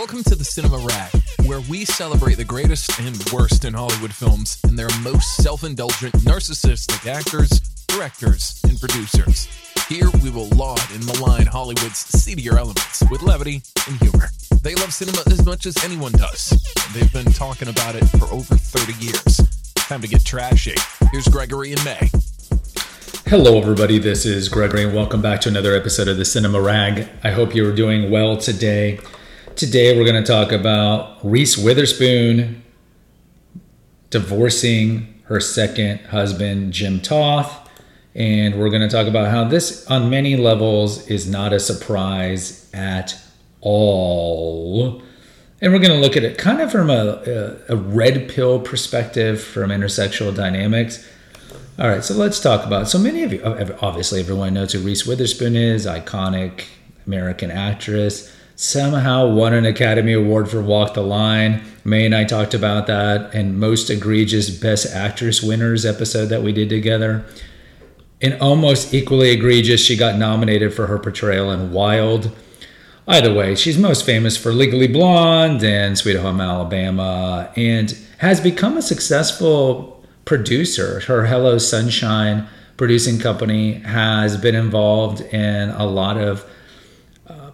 Welcome to the Cinema Rag, where we celebrate the greatest and worst in Hollywood films and their most self indulgent, narcissistic actors, directors, and producers. Here we will laud and malign Hollywood's seedier elements with levity and humor. They love cinema as much as anyone does. and They've been talking about it for over 30 years. Time to get trashy. Here's Gregory and May. Hello, everybody. This is Gregory, and welcome back to another episode of the Cinema Rag. I hope you're doing well today. Today, we're going to talk about Reese Witherspoon divorcing her second husband, Jim Toth. And we're going to talk about how this, on many levels, is not a surprise at all. And we're going to look at it kind of from a, a, a red pill perspective from intersexual dynamics. All right, so let's talk about. So many of you, obviously, everyone knows who Reese Witherspoon is, iconic American actress. Somehow won an Academy Award for Walk the Line. May and I talked about that and most egregious Best Actress winners episode that we did together. And almost equally egregious, she got nominated for her portrayal in Wild. Either way, she's most famous for Legally Blonde and Sweet Home Alabama and has become a successful producer. Her Hello Sunshine producing company has been involved in a lot of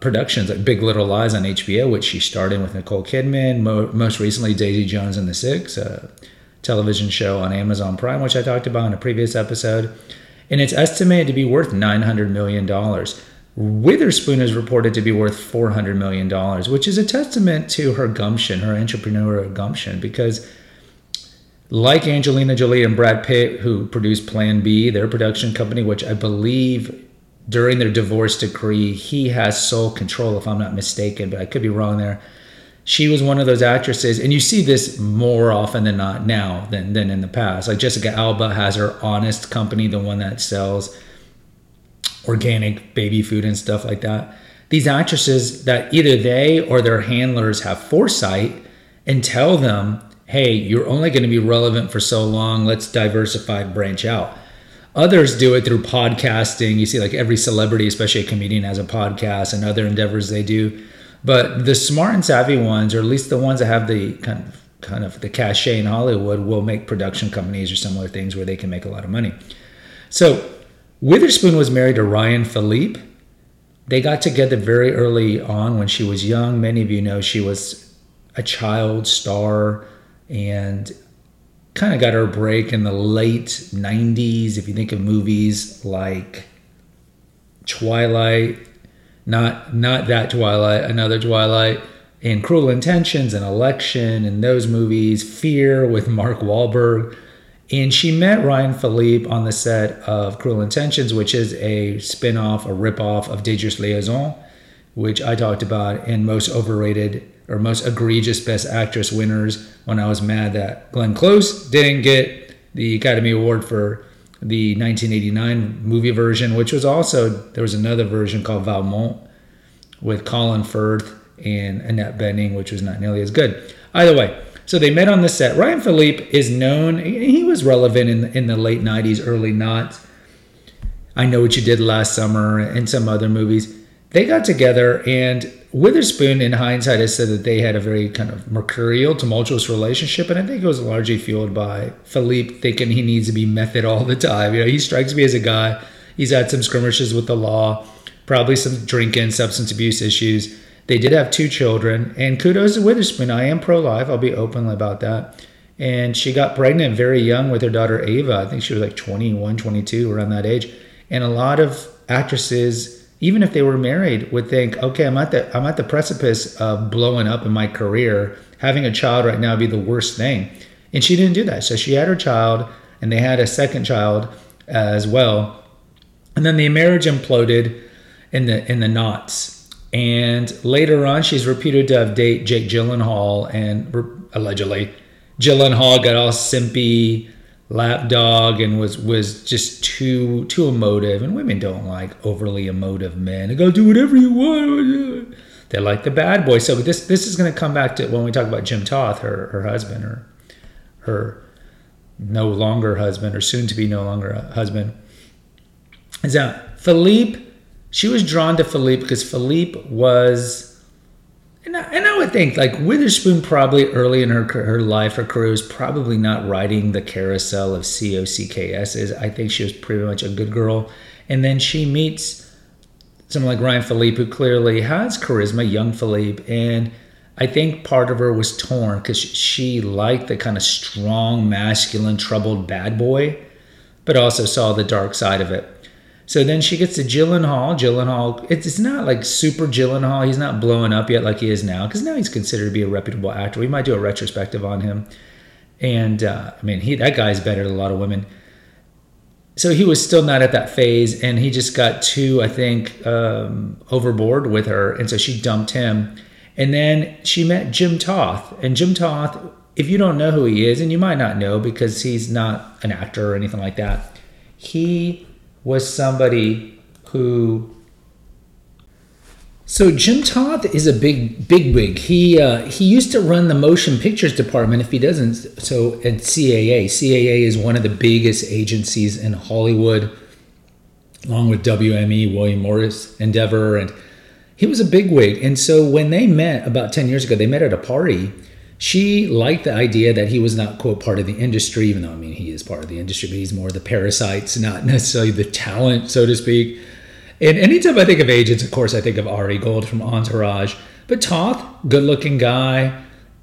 productions like Big Little Lies on HBO, which she starred in with Nicole Kidman. Mo- most recently, Daisy Jones and the Six, a television show on Amazon Prime, which I talked about in a previous episode. And it's estimated to be worth $900 million. Witherspoon is reported to be worth $400 million, which is a testament to her gumption, her entrepreneurial gumption, because like Angelina Jolie and Brad Pitt, who produced Plan B, their production company, which I believe during their divorce decree, he has sole control, if I'm not mistaken, but I could be wrong there. She was one of those actresses, and you see this more often than not now than, than in the past. Like Jessica Alba has her Honest company, the one that sells organic baby food and stuff like that. These actresses that either they or their handlers have foresight and tell them, hey, you're only going to be relevant for so long. Let's diversify, branch out. Others do it through podcasting. You see, like every celebrity, especially a comedian, has a podcast and other endeavors they do. But the smart and savvy ones, or at least the ones that have the kind of kind of the cachet in Hollywood, will make production companies or similar things where they can make a lot of money. So Witherspoon was married to Ryan Phillippe. They got together very early on when she was young. Many of you know she was a child star and kind of got her break in the late 90s if you think of movies like twilight not not that twilight another twilight and cruel intentions and election and those movies fear with mark Wahlberg. and she met ryan Phillippe on the set of cruel intentions which is a spin-off a rip-off of dangerous liaison which i talked about in most overrated or most egregious Best Actress winners when I was mad that Glenn Close didn't get the Academy Award for the 1989 movie version, which was also there was another version called Valmont with Colin Firth and Annette Bening, which was not nearly as good. Either way, so they met on the set. Ryan Phillippe is known; he was relevant in in the late 90s, early not. I know what you did last summer and some other movies. They got together and Witherspoon, in hindsight, has said that they had a very kind of mercurial, tumultuous relationship, and I think it was largely fueled by Phillippe thinking he needs to be method all the time. You know, he strikes me as a guy. He's had some skirmishes with the law, probably some drinking, substance abuse issues. They did have two children, and kudos to Witherspoon. I am pro-life. I'll be open about that. And she got pregnant very young with her daughter Ava. I think she was like 21, 22, around that age. And a lot of actresses even if they were married, would think, okay, I'm at the I'm at the precipice of blowing up in my career. Having a child right now would be the worst thing. And she didn't do that. So she had her child, and they had a second child as well. And then the marriage imploded in the in the knots. And later on, she's reputed to have dated Jake Gyllenhaal, and re- allegedly, Gyllenhaal got all simpy lapdog and was was just too too emotive. And women don't like overly emotive men. They go do whatever you want they like the bad boy. So this this is going to come back to when we talk about jim toth her her husband or her no longer husband or soon to be no longer husband. Is that phillippe? She was drawn to phillippe because phillippe was And I, and I would think like Witherspoon probably early in her her life, her career was probably not riding the carousel of COCKSs. I think she was pretty much a good girl. And then she meets someone like Ryan Phillippe who clearly has charisma, young Phillippe, and I think part of her was torn because she liked the kind of strong, masculine, troubled bad boy, but also saw the dark side of it. So then she gets to Gyllenhaal. Gyllenhaal, it's it's not like super Gyllenhaal. He's not blowing up yet like he is now, because now he's considered to be a reputable actor. We might do a retrospective on him. And uh, I mean, he that guy's better than a lot of women. So he was still not at that phase, and he just got too, I think, um, overboard with her, and so she dumped him. And then she met Jim Toth, and Jim Toth, if you don't know who he is, and you might not know because he's not an actor or anything like that, he was somebody who. So Jim Toth is a big big wig. He uh, he used to run the motion pictures department. If he doesn't, so at CAA. CAA is one of the biggest agencies in Hollywood, along with WME, William Morris Endeavor, and he was a big wig. And so when they met about ten years ago, they met at a party she liked the idea that he was not quote part of the industry even though i mean he is part of the industry but he's more the parasites not necessarily the talent so to speak. And anytime i think of agents of course i think of ari gold from entourage. But toth good looking guy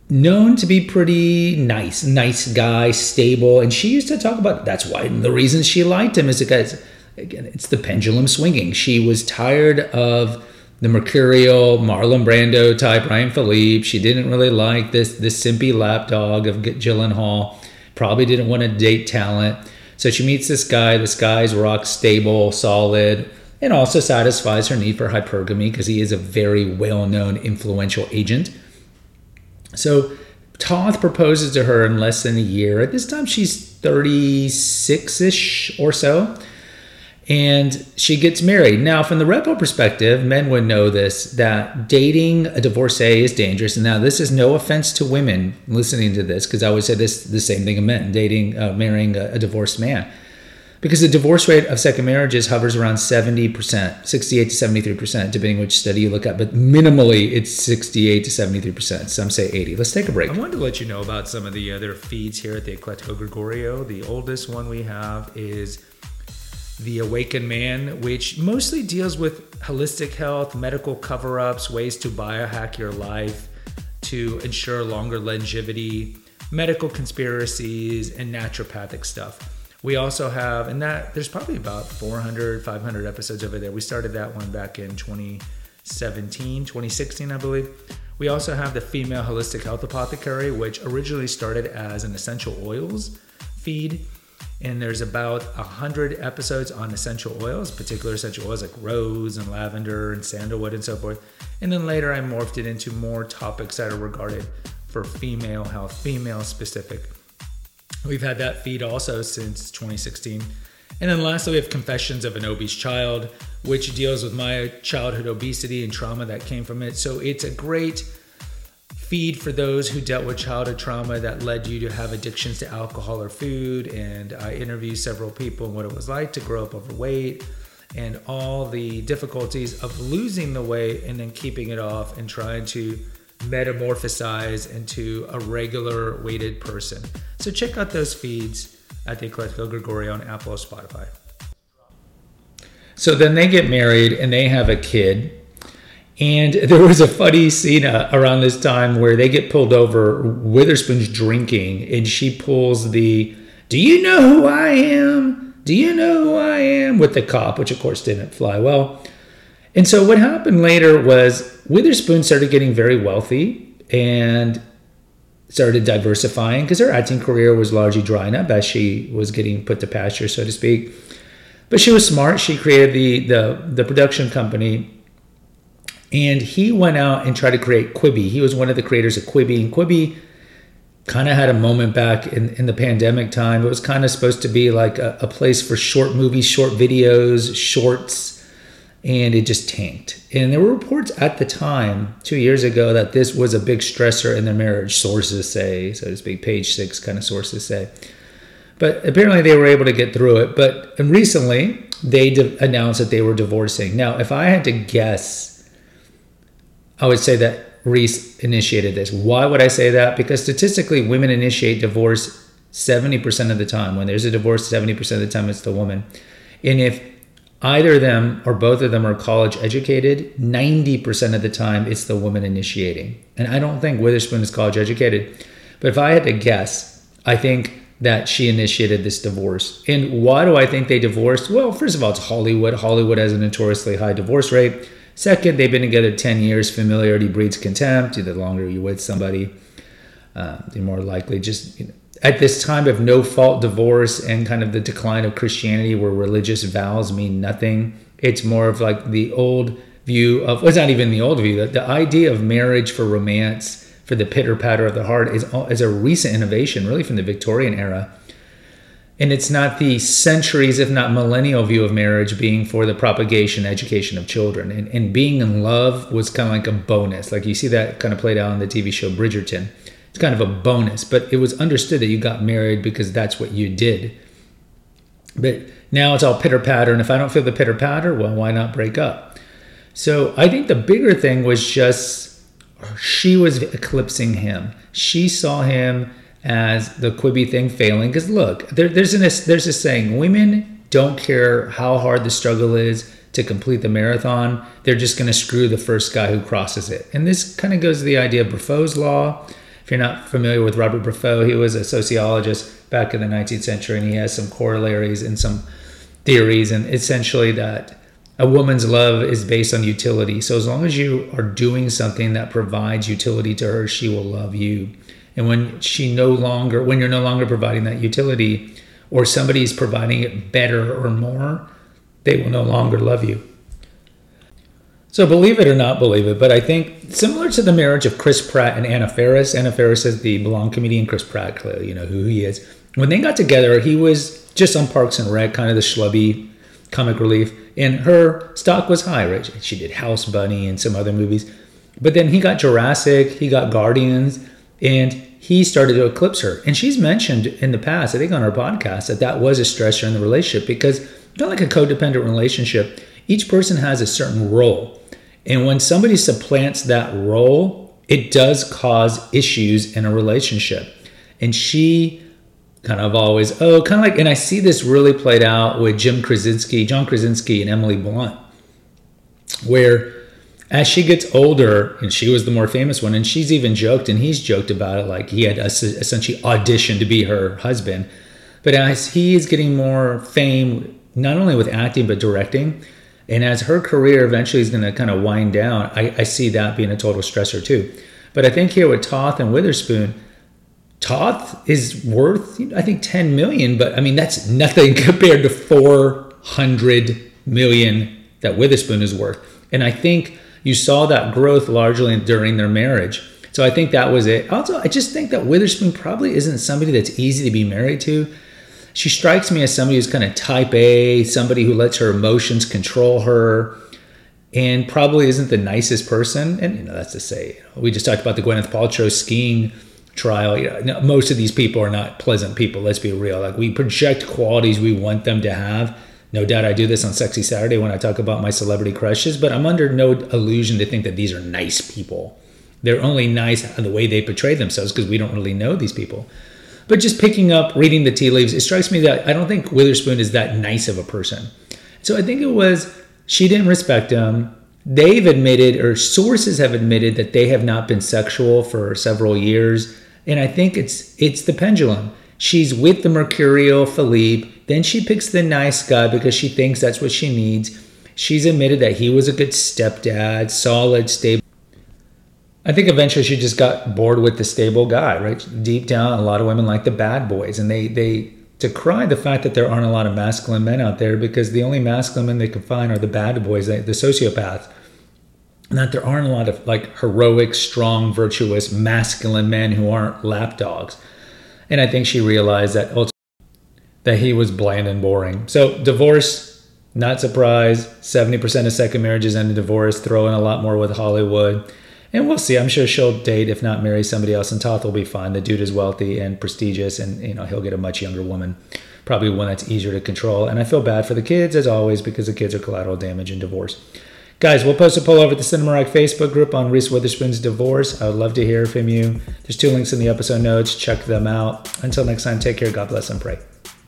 known to be pretty nice nice guy stable and she used to talk about that's why the reason she liked him is because again it's the pendulum swinging. She was tired of the mercurial Marlon Brando type Ryan Phillippe. She didn't really like this this simpy lapdog of Gyllenhaal. Probably didn't want to date talent. So she meets this guy. This guy's rock stable, solid, and also satisfies her need for hypergamy because he is a very well-known, influential agent. So Toth proposes to her in less than a year. At this time, she's 36 ish or so and she gets married. Now, from the repo perspective, men would know this that dating a divorcee is dangerous. And now, this is no offense to women listening to this, because I would say this the same thing of men dating, uh, marrying a, a, divorced man. Because the divorce rate of second marriages hovers around 70%, 68 to 73%, depending which study you look at. But minimally, it's 68 to 73%. Some say 80. Let's take a break. I wanted to let you know about some of the other feeds here at the Eclectico Gregorio. The oldest one we have is the Awakened Man, which mostly deals with holistic health, medical cover ups, ways to biohack your life to ensure longer longevity, medical conspiracies, and naturopathic stuff. We also have, and that there's probably about 400, 500 episodes over there. We started that one back in 2017, 2016, I believe. We also have the Female Holistic Health Apothecary, which originally started as an essential oils feed and there's about a hundred episodes on essential oils, particular essential oils like rose and lavender and sandalwood and so forth. And then later I morphed it into more topics that are regarded for female health, female specific. We've had that feed also since 2016. And then lastly, we have Confessions of an Obese Child, which deals with my childhood obesity and trauma that came from it. So it's a great feed for those who dealt with childhood trauma that led you to have addictions to alcohol or food. And I interviewed several people and what it was like to grow up overweight and all the difficulties of losing the weight and then keeping it off and trying to metamorphosize into a regular weighted person. So check out those feeds at the Eclectico Gregorio on Apple or Spotify. So then they get married and they have a kid and there was a funny scene uh, around this time where they get pulled over. Witherspoon's drinking, and she pulls the "Do you know who I am? Do you know who I am?" with the cop, which of course didn't fly well. And so what happened later was Witherspoon started getting very wealthy and started diversifying because her acting career was largely drying up as she was getting put to pasture, so to speak. But she was smart. She created the the, the production company and he went out and tried to create Quibi. He was one of the creators of Quibi, and Quibi kind of had a moment back in, in the pandemic time. It was kind of supposed to be like a, a place for short movies, short videos, shorts, and it just tanked. And there were reports at the time, two years ago, that this was a big stressor in their marriage, sources say, so to speak, page six kind of sources say. But apparently they were able to get through it. But recently they announced that they were divorcing. Now, if I had to guess, I would say that Reese initiated this. Why would I say that? Because statistically, women initiate divorce 70% of the time. When there's a divorce, 70% of the time it's the woman. And if either of them or both of them are college educated, 90% of the time it's the woman initiating. And I don't think Witherspoon is college educated. But if I had to guess, I think that she initiated this divorce. And why do I think they divorced? Well, first of all, it's Hollywood. Hollywood has a notoriously high divorce rate. Second, they've been together 10 years. Familiarity breeds contempt. The longer you're with somebody, uh, the more likely just you know, at this time of no fault divorce and kind of the decline of Christianity, where religious vows mean nothing. It's more of like the old view of, well, it's not even the old view, the, the idea of marriage for romance, for the pitter patter of the heart, is, is a recent innovation, really from the Victorian era and it's not the centuries, if not millennial view of marriage being for the propagation, education of children. And, and being in love was kind of like a bonus. Like you see that kind of played out on the TV show Bridgerton. It's kind of a bonus, but it was understood that you got married because that's what you did. But now it's all pitter patter. And if I don't feel the pitter patter, well, why not break up? So I think the bigger thing was just she was eclipsing him. She saw him as the Quibi thing failing. Because look, there, there's an there's a saying: women don't care how hard the struggle is to complete the marathon. They're just going to screw the first guy who crosses it. And this kind of goes to the idea of Briffault's law. If you're not familiar with Robert Briffault, he was a sociologist back in the 19th century, and he has some corollaries and some theories, and essentially that a woman's love is based on utility. So as long as you are doing something that provides utility to her, she will love you. And when she no longer, when you're no longer providing that utility, or somebody's providing it better or more, they will no longer love you. So believe it or not believe it, but I think similar to the marriage of Chris Pratt and Anna Faris, Anna Faris is the blonde comedian, Chris Pratt, clearly, you know who he is. When they got together, he was just on Parks and Rec, kind of the schlubby comic relief, and her stock was high, right? She did House Bunny and some other movies. But then he got Jurassic, he got Guardians, and he started to eclipse her. And she's mentioned in the past, I think on our podcast, that that was a stressor in the relationship because not like a codependent relationship, each person has a certain role. And when somebody supplants that role, it does cause issues in a relationship. And she kind of always, oh, kind of like, and I see this really played out with Jim Krasinski, John Krasinski, and Emily Blunt, where as she gets older, and she was the more famous one, and she's even joked, and he's joked about it, like he had essentially auditioned to be her husband. But as he is getting more fame, not only with acting but directing, and as her career eventually is going to kind of wind down, I, I see that being a total stressor too. But I think here with Toth and Witherspoon, Toth is worth I think 10 million, but I mean that's nothing compared to 400 million that Witherspoon is worth. And I think you saw that growth largely during their marriage. So I think that was it. Also, I just think that Witherspoon probably isn't somebody that's easy to be married to. She strikes me as somebody who's kind of type A, somebody who lets her emotions control her, and probably isn't the nicest person. And you know, that's to say, we just talked about the Gwyneth Paltrow skiing trial. You know, most of these people are not pleasant people. Let's be real. Like we project qualities we want them to have no doubt I do this on Sexy Saturday when I talk about my celebrity crushes, but I'm under no illusion to think that these are nice people. They're only nice in the way they portray themselves because we don't really know these people. But just picking up, reading the tea leaves, it strikes me that I don't think Witherspoon is that nice of a person. So I think it was she didn't respect him. They've admitted, or sources have admitted, that they have not been sexual for several years. And I think it's it's the pendulum. She's with the mercurial Phillippe. Then she picks the nice guy because she thinks that's what she needs. She's admitted that he was a good stepdad, solid, stable. I think eventually she just got bored with the stable guy, right? Deep down, a lot of women like the bad boys, and they they decry the fact that there aren't a lot of masculine men out there because the only masculine men they can find are the bad boys, the sociopaths. And that there aren't a lot of like heroic, strong, virtuous, masculine men who aren't lapdogs. And I think she realized that ultimately that he was bland and boring. So divorce, not surprised. 70% of second marriages end in divorce, throw in a lot more with Hollywood. And we'll see. I'm sure she'll date, if not marry somebody else, and Toth will be fine. The dude is wealthy and prestigious, and you know he'll get a much younger woman, probably one that's easier to control. And I feel bad for the kids as always because the kids are collateral damage in divorce. Guys, we'll post a poll over at the Cinema Rag Facebook group on Reese Witherspoon's divorce. I would love to hear from you. There's two links in the episode notes. Check them out. Until next time, take care. God bless and pray.